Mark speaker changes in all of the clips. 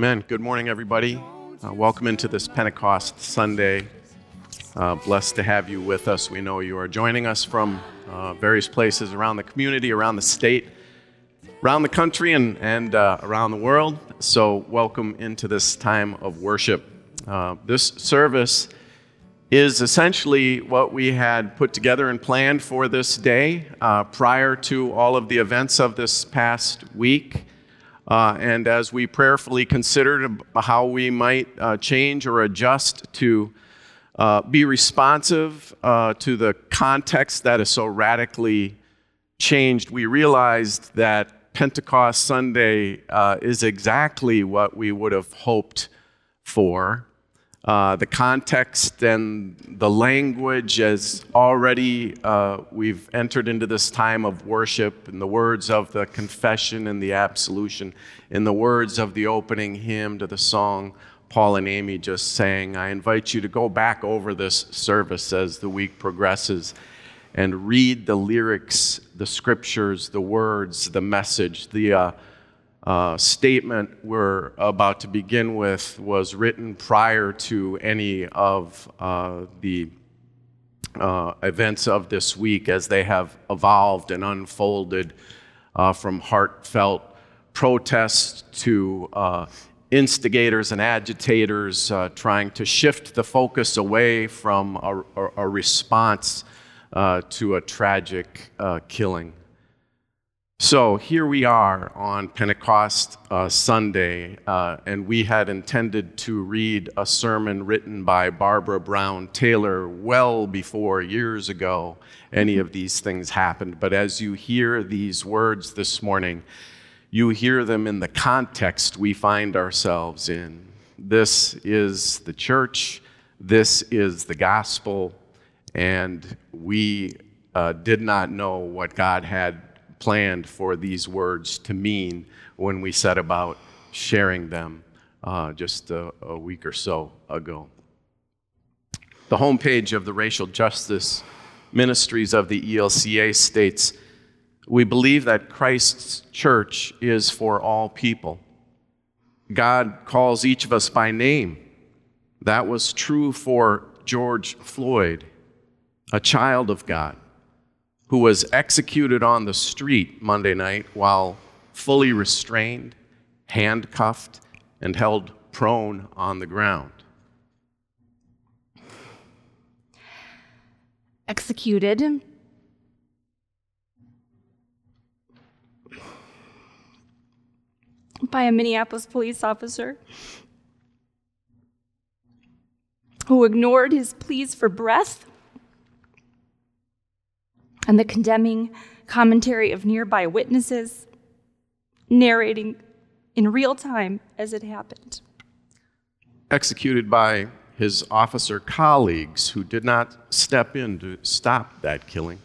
Speaker 1: Amen. Good morning, everybody. Uh, welcome into this Pentecost Sunday. Uh, blessed to have you with us. We know you are joining us from uh, various places around the community, around the state, around the country, and, and uh, around the world. So, welcome into this time of worship. Uh, this service is essentially what we had put together and planned for this day uh, prior to all of the events of this past week. Uh, and as we prayerfully considered how we might uh, change or adjust to uh, be responsive uh, to the context that is so radically changed, we realized that Pentecost Sunday uh, is exactly what we would have hoped for. Uh, the context and the language, as already uh, we've entered into this time of worship, in the words of the confession and the absolution, in the words of the opening hymn to the song Paul and Amy just sang. I invite you to go back over this service as the week progresses and read the lyrics, the scriptures, the words, the message, the uh, uh, statement we're about to begin with was written prior to any of uh, the uh, events of this week as they have evolved and unfolded uh, from heartfelt protests to uh, instigators and agitators uh, trying to shift the focus away from a, a, a response to a tragic killing. So here we are on Pentecost uh, Sunday, uh, and we had intended to read a sermon written by Barbara Brown Taylor well before years ago any of these things happened. But as you hear these words this morning, you hear them in the context we find ourselves in. This is the church, this is the gospel, and we uh, did not know what God had planned for these words to mean when we set about sharing them uh, just a, a week or so ago. The homepage of the Racial Justice Ministries of the ELCA states We believe that Christ's church is for all people. God calls each of us by name. That was true for George Floyd, a child of God who was executed on the street Monday night while fully restrained, handcuffed, and held prone on the ground.
Speaker 2: Executed by a Minneapolis police officer who ignored his pleas for breath and the condemning commentary of nearby witnesses, narrating in real time as it happened.
Speaker 1: Executed by his officer colleagues who did not step in to stop that killing.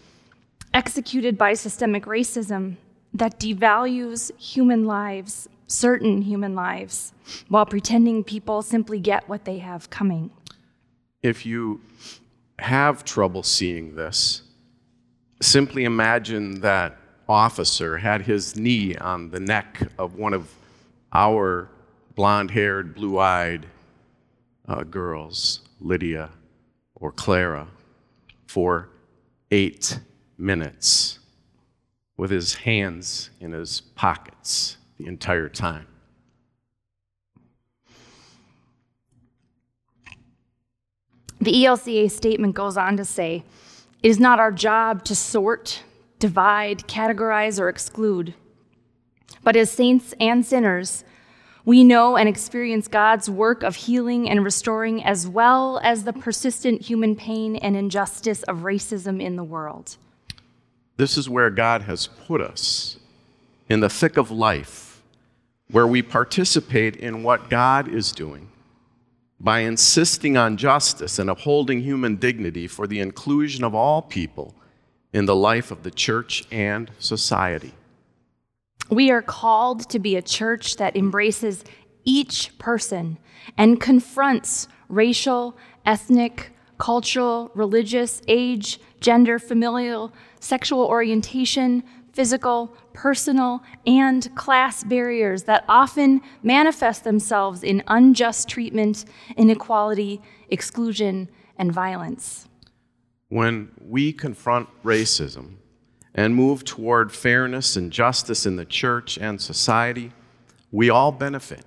Speaker 2: Executed by systemic racism that devalues human lives, certain human lives, while pretending people simply get what they have coming.
Speaker 1: If you have trouble seeing this, Simply imagine that officer had his knee on the neck of one of our blonde haired, blue eyed uh, girls, Lydia or Clara, for eight minutes with his hands in his pockets the entire time.
Speaker 2: The ELCA statement goes on to say it is not our job to sort, divide, categorize, or exclude. But as saints and sinners, we know and experience God's work of healing and restoring, as well as the persistent human pain and injustice of racism in the world.
Speaker 1: This is where God has put us in the thick of life, where we participate in what God is doing by insisting on justice and upholding human dignity for the inclusion of all people in the life of the church and society.
Speaker 2: We are called to be a church that embraces each person and confronts racial, ethnic, cultural, religious, age, gender, familial, sexual orientation, physical, personal, and class barriers that often manifest themselves in unjust treatment, inequality, exclusion, and violence.
Speaker 1: When we confront racism and move toward fairness and justice in the church and society, we all benefit.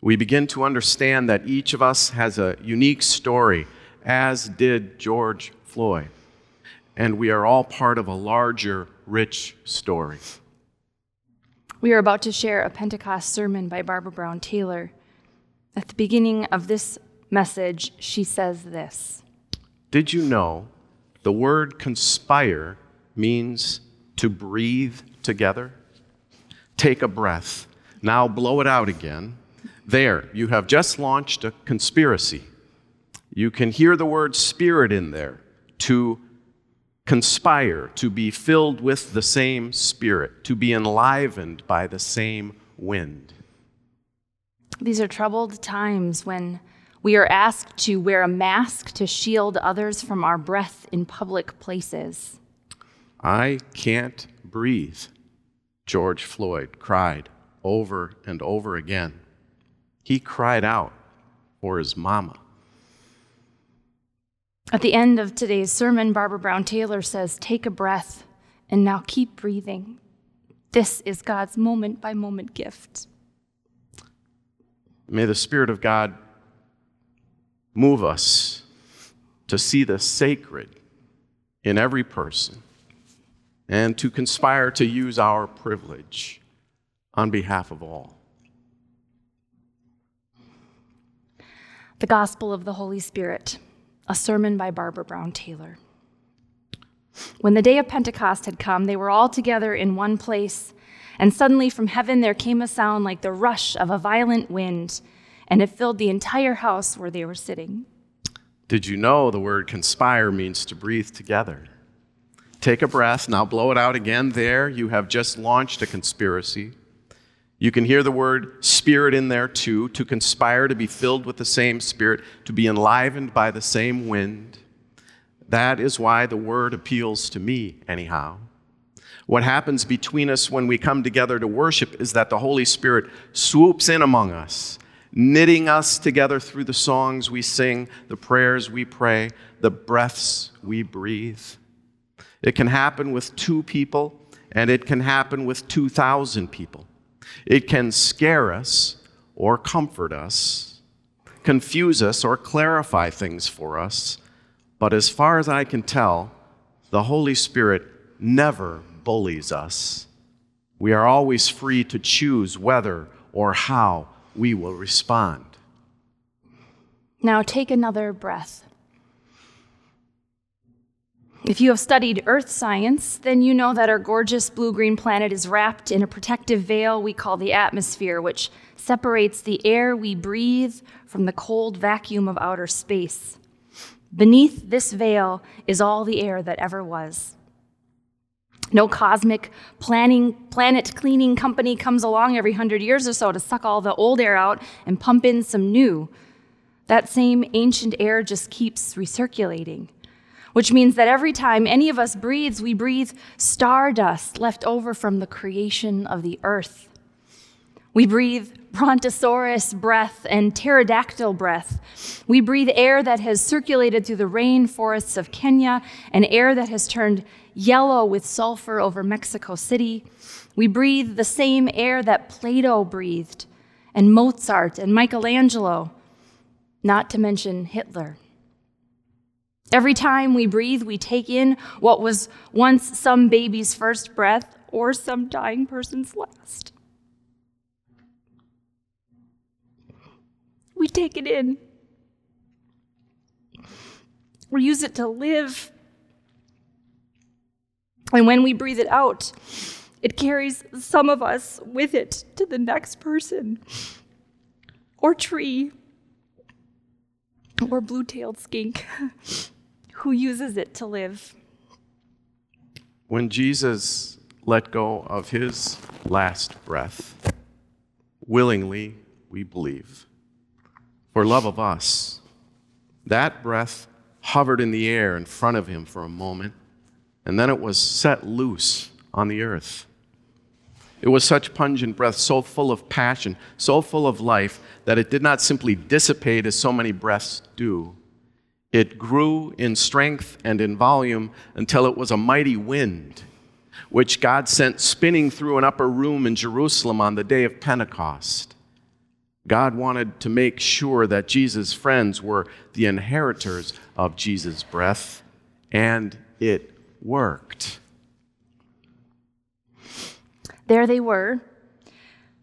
Speaker 1: We begin to understand that each of us has a unique story, as did George Floyd. And we are all part of a larger, rich story.
Speaker 2: We are about to share a Pentecost sermon by Barbara Brown Taylor. At the beginning of this message, she says this
Speaker 1: Did you know the word conspire means to breathe together? Take a breath. Now blow it out again. There, you have just launched a conspiracy. You can hear the word spirit in there to conspire, to be filled with the same spirit, to be enlivened by the same wind.
Speaker 2: These are troubled times when we are asked to wear a mask to shield others from our breath in public places.
Speaker 1: I can't breathe, George Floyd cried over and over again. He cried out for his mama.
Speaker 2: At the end of today's sermon, Barbara Brown Taylor says, Take a breath and now keep breathing. This is God's moment by moment gift.
Speaker 1: May the Spirit of God move us to see the sacred in every person and to conspire to use our privilege on behalf of all.
Speaker 2: The Gospel of the Holy Spirit, a sermon by Barbara Brown Taylor. When the day of Pentecost had come, they were all together in one place, and suddenly from heaven there came a sound like the rush of a violent wind, and it filled the entire house where they were sitting.
Speaker 1: Did you know the word conspire means to breathe together? Take a breath, now blow it out again. There, you have just launched a conspiracy. You can hear the word spirit in there too, to conspire, to be filled with the same spirit, to be enlivened by the same wind. That is why the word appeals to me, anyhow. What happens between us when we come together to worship is that the Holy Spirit swoops in among us, knitting us together through the songs we sing, the prayers we pray, the breaths we breathe. It can happen with two people, and it can happen with 2,000 people. It can scare us or comfort us, confuse us or clarify things for us. But as far as I can tell, the Holy Spirit never bullies us. We are always free to choose whether or how we will respond.
Speaker 2: Now take another breath. If you have studied earth science, then you know that our gorgeous blue green planet is wrapped in a protective veil we call the atmosphere, which separates the air we breathe from the cold vacuum of outer space. Beneath this veil is all the air that ever was. No cosmic planning, planet cleaning company comes along every hundred years or so to suck all the old air out and pump in some new. That same ancient air just keeps recirculating which means that every time any of us breathes, we breathe stardust left over from the creation of the earth. We breathe brontosaurus breath and pterodactyl breath. We breathe air that has circulated through the rainforests of Kenya and air that has turned yellow with sulfur over Mexico City. We breathe the same air that Plato breathed, and Mozart and Michelangelo, not to mention Hitler. Every time we breathe, we take in what was once some baby's first breath or some dying person's last. We take it in. We use it to live. And when we breathe it out, it carries some of us with it to the next person, or tree, or blue tailed skink. who uses it to live.
Speaker 1: When Jesus let go of his last breath, willingly we believe. For love of us, that breath hovered in the air in front of him for a moment, and then it was set loose on the earth. It was such pungent breath, so full of passion, so full of life, that it did not simply dissipate as so many breaths do. It grew in strength and in volume until it was a mighty wind, which God sent spinning through an upper room in Jerusalem on the day of Pentecost. God wanted to make sure that Jesus' friends were the inheritors of Jesus' breath, and it worked.
Speaker 2: There they were,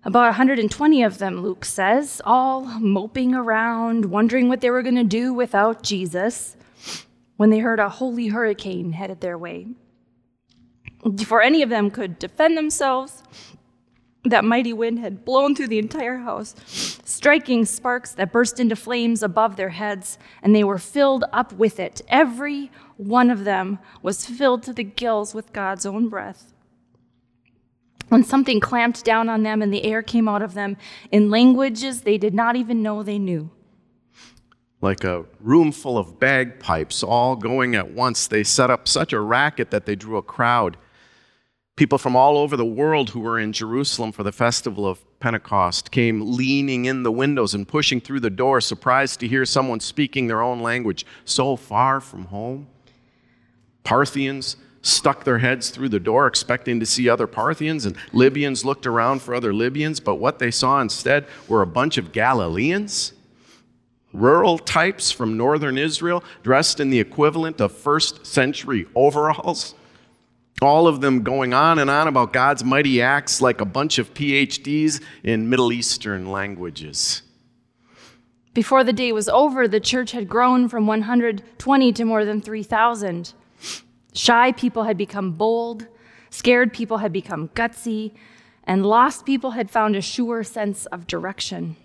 Speaker 2: about 120 of them, Luke says, all moping around, wondering what they were going to do without Jesus, when they heard a holy hurricane headed their way. Before any of them could defend themselves, that mighty wind had blown through the entire house, striking sparks that burst into flames above their heads, and they were filled up with it. Every one of them was filled to the gills with God's own breath. When something clamped down on them and the air came out of them in languages they did not even know they knew.
Speaker 1: Like a room full of bagpipes all going at once, they set up such a racket that they drew a crowd. People from all over the world who were in Jerusalem for the festival of Pentecost came leaning in the windows and pushing through the door, surprised to hear someone speaking their own language so far from home. Parthians, stuck their heads through the door expecting to see other Parthians, and Libyans looked around for other Libyans, but what they saw instead were a bunch of Galileans, rural types from northern Israel, dressed in the equivalent of first century overalls. All of them going on and on about God's mighty acts like a bunch of PhDs in Middle Eastern languages.
Speaker 2: Before the day was over, the church had grown from 120 to more than 3,000. Shy people had become bold, scared people had become gutsy, and lost people had found a sure sense of direction.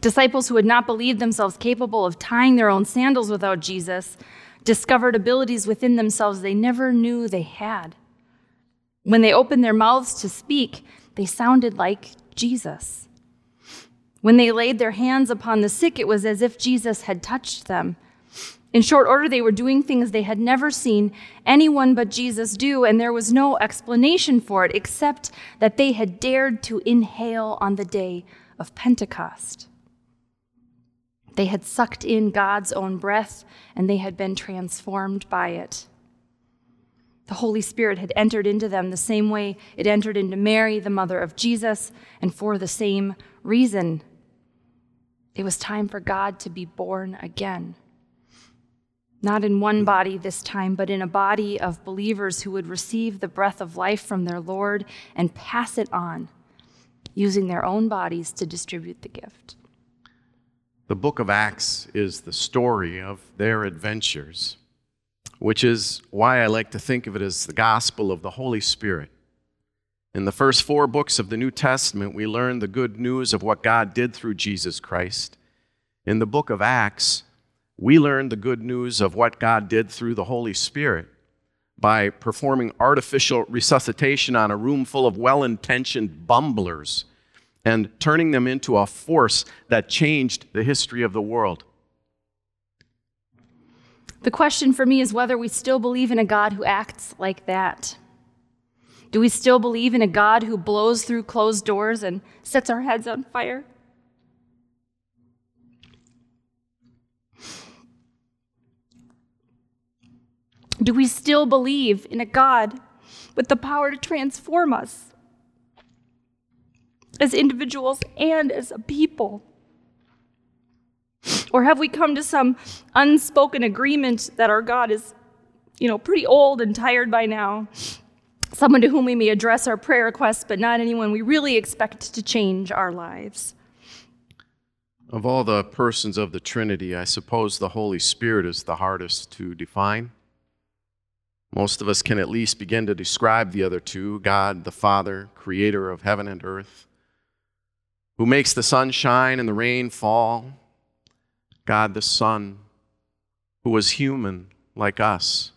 Speaker 2: Disciples who had not believed themselves capable of tying their own sandals without Jesus discovered abilities within themselves they never knew they had. When they opened their mouths to speak, they sounded like Jesus. When they laid their hands upon the sick, it was as if Jesus had touched them. In short order, they were doing things they had never seen anyone but Jesus do, and there was no explanation for it except that they had dared to inhale on the day of Pentecost. They had sucked in God's own breath, and they had been transformed by it. The Holy Spirit had entered into them the same way it entered into Mary, the mother of Jesus, and for the same reason. It was time for God to be born again not in one hmm. body this time, but in a body of believers who would receive the breath of life from their Lord and pass it on, using their own bodies to distribute the gift.
Speaker 1: The book of Acts is the story of their adventures, which is why I like to think of it as the gospel of the Holy Spirit. In the first four books of the New Testament, we learn the good news of what God did through Jesus Christ. In the book of Acts, we learn the good news of what God did through the Holy Spirit by performing artificial resuscitation on a room full of well intentioned bumblers and turning them into a force that changed the history of the world.
Speaker 2: The question for me is whether we still believe in a God who acts like that. Do we still believe in a God who blows through closed doors and sets our heads on fire? Do we still believe in a God with the power to transform us as individuals and as a people? Or have we come to some unspoken agreement that our God is, you know, pretty old and tired by now? Someone to whom we may address our prayer requests, but not anyone we really expect to change our lives.
Speaker 1: Of all the persons of the Trinity, I suppose the Holy Spirit is the hardest to define. Most of us can at least begin to describe the other two God, the Father, creator of heaven and earth, who makes the sun shine and the rain fall. God, the Son, who was human like us,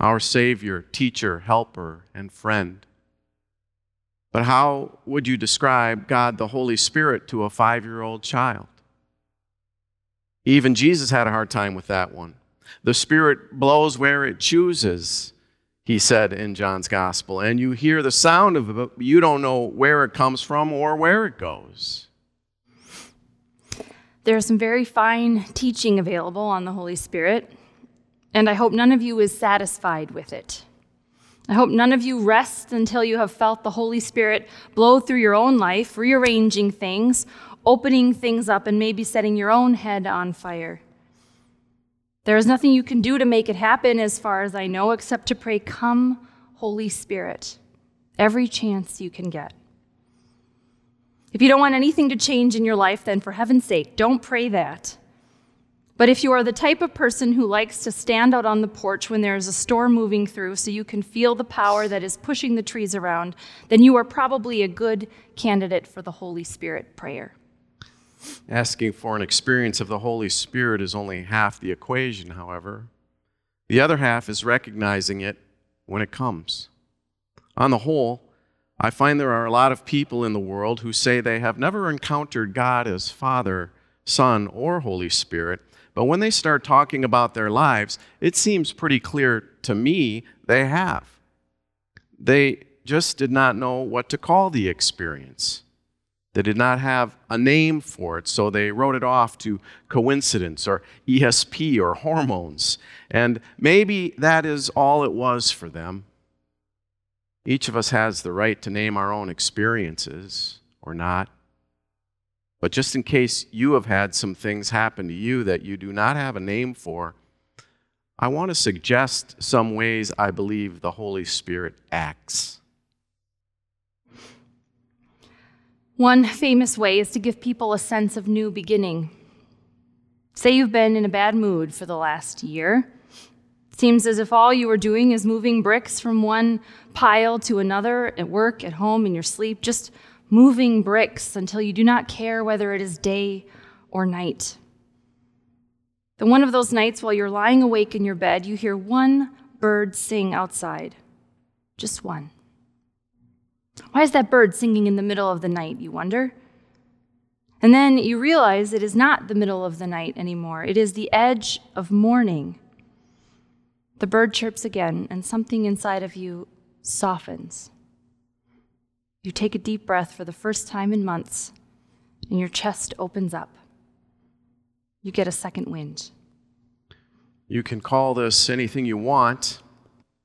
Speaker 1: our Savior, teacher, helper, and friend. But how would you describe God, the Holy Spirit, to a five year old child? Even Jesus had a hard time with that one. The Spirit blows where it chooses. he said in John's gospel, and you hear the sound of it, but you don't know where it comes from or where it goes.
Speaker 2: There's some very fine teaching available on the Holy Spirit, and I hope none of you is satisfied with it. I hope none of you rest until you have felt the Holy Spirit blow through your own life, rearranging things, opening things up, and maybe setting your own head on fire. There is nothing you can do to make it happen, as far as I know, except to pray, Come, Holy Spirit, every chance you can get. If you don't want anything to change in your life, then for heaven's sake, don't pray that. But if you are the type of person who likes to stand out on the porch when there is a storm moving through so you can feel the power that is pushing the trees around, then you are probably a good candidate for the Holy Spirit prayer.
Speaker 1: Asking for an experience of the Holy Spirit is only half the equation, however. The other half is recognizing it when it comes. On the whole, I find there are a lot of people in the world who say they have never encountered God as Father, Son, or Holy Spirit, but when they start talking about their lives, it seems pretty clear to me they have. They just did not know what to call the experience. They did not have a name for it, so they wrote it off to coincidence or ESP or hormones. And maybe that is all it was for them. Each of us has the right to name our own experiences or not. But just in case you have had some things happen to you that you do not have a name for, I want to suggest some ways I believe the Holy Spirit acts.
Speaker 2: One famous way is to give people a sense of new beginning. Say you've been in a bad mood for the last year. Seems as if all you are doing is moving bricks from one pile to another at work, at home, in your sleep, just moving bricks until you do not care whether it is day or night. Then one of those nights while you're lying awake in your bed, you hear one bird sing outside. Just one. Why is that bird singing in the middle of the night, you wonder? And then you realize it is not the middle of the night anymore. It is the edge of morning. The bird chirps again, and something inside of you softens. You take a deep breath for the first time in months, and your chest opens up. You get a second wind.
Speaker 1: You can call this anything you want.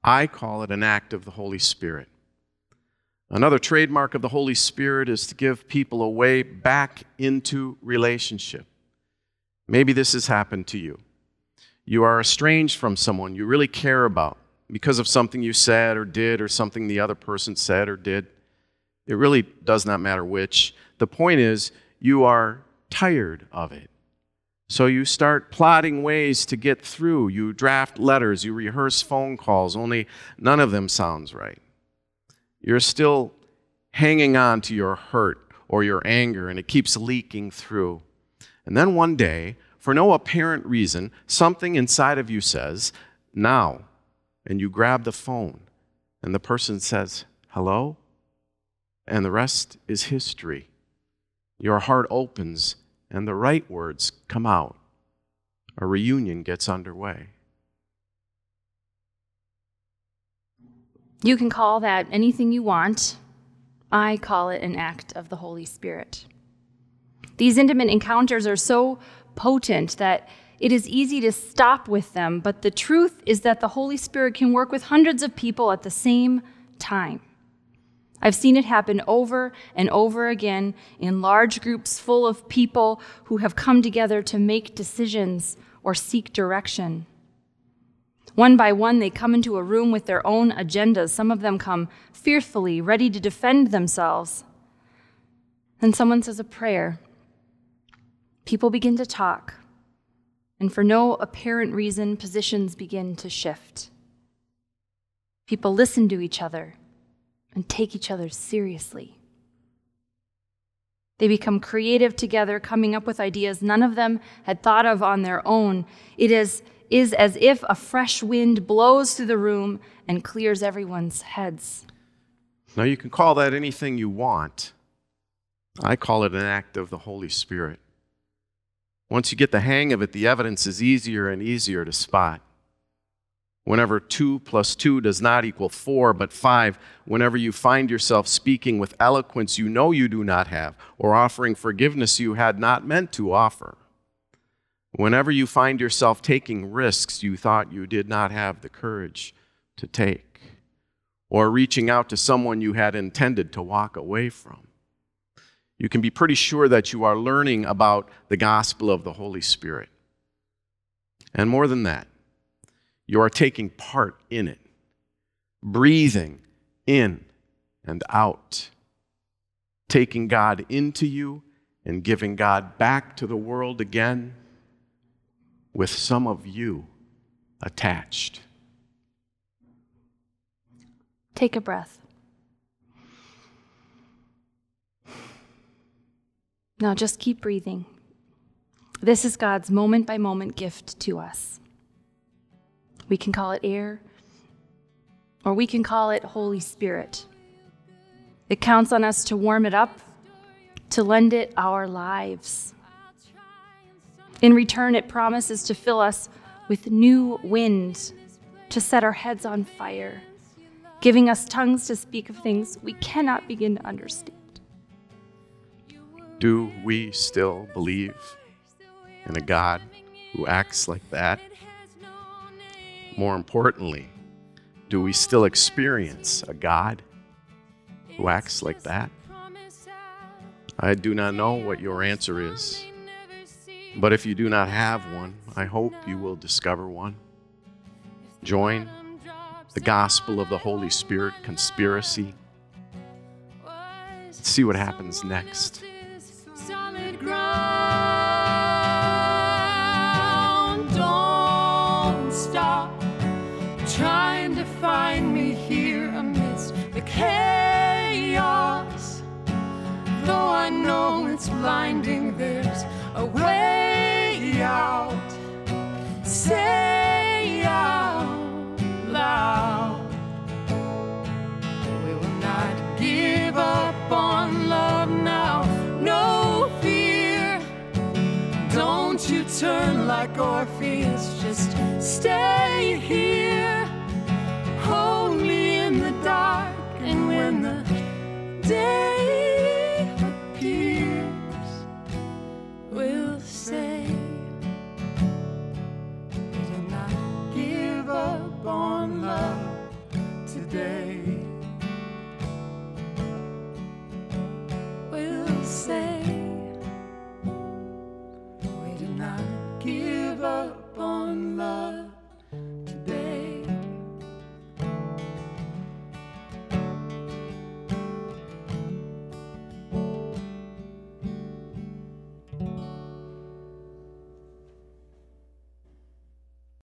Speaker 1: I call it an act of the Holy Spirit. Another trademark of the Holy Spirit is to give people a way back into relationship. Maybe this has happened to you you are estranged from someone you really care about because of something you said or did or something the other person said or did. It really does not matter which. The point is, you are tired of it. So you start plotting ways to get through. You draft letters, you rehearse phone calls, only none of them sounds right. You're still hanging on to your hurt or your anger, and it keeps leaking through. And then one day, for no apparent reason, something inside of you says, now. And you grab the phone, and the person says, hello? And the rest is history. Your heart opens, and the right words come out. A reunion gets underway.
Speaker 2: You can call that anything you want. I call it an act of the Holy Spirit. These intimate encounters are so potent that it is easy to stop with them, but the truth is that the Holy Spirit can work with hundreds of people at the same time. I've seen it happen over and over again in large groups full of people who have come together to make decisions or seek direction. One by one, they come into a room with their own agendas. Some of them come fearfully, ready to defend themselves. Then someone says a prayer People begin to talk, and for no apparent reason, positions begin to shift. People listen to each other and take each other seriously. They become creative together, coming up with ideas none of them had thought of on their own. It is, is as if a fresh wind blows through the room and clears everyone's heads.
Speaker 1: Now, you can call that anything you want. I call it an act of the Holy Spirit. Once you get the hang of it, the evidence is easier and easier to spot. Whenever 2 plus 2 does not equal 4 but 5, whenever you find yourself speaking with eloquence you know you do not have, or offering forgiveness you had not meant to offer. Whenever you find yourself taking risks you thought you did not have the courage to take, or reaching out to someone you had intended to walk away from, you can be pretty sure that you are learning about the gospel of the Holy Spirit. And more than that, you are taking part in it, breathing in and out, taking God into you and giving God back to the world again with some of you attached.
Speaker 2: Take a breath. Now just keep breathing. This is God's moment by moment gift to us. We can call it air, or we can call it Holy Spirit. It counts on us to warm it up, to lend it our lives. In return, it promises to fill us with new wind, to set our heads on fire, giving us tongues to speak of things we cannot begin to understand.
Speaker 1: Do we still believe in a God who acts like that? More importantly, do we still experience a God who acts like that? I do not know what your answer is, but if you do not have one, I hope you will discover one. Join the gospel of the Holy Spirit conspiracy. See what happens next.
Speaker 3: Turn like Orpheus. Just stay here.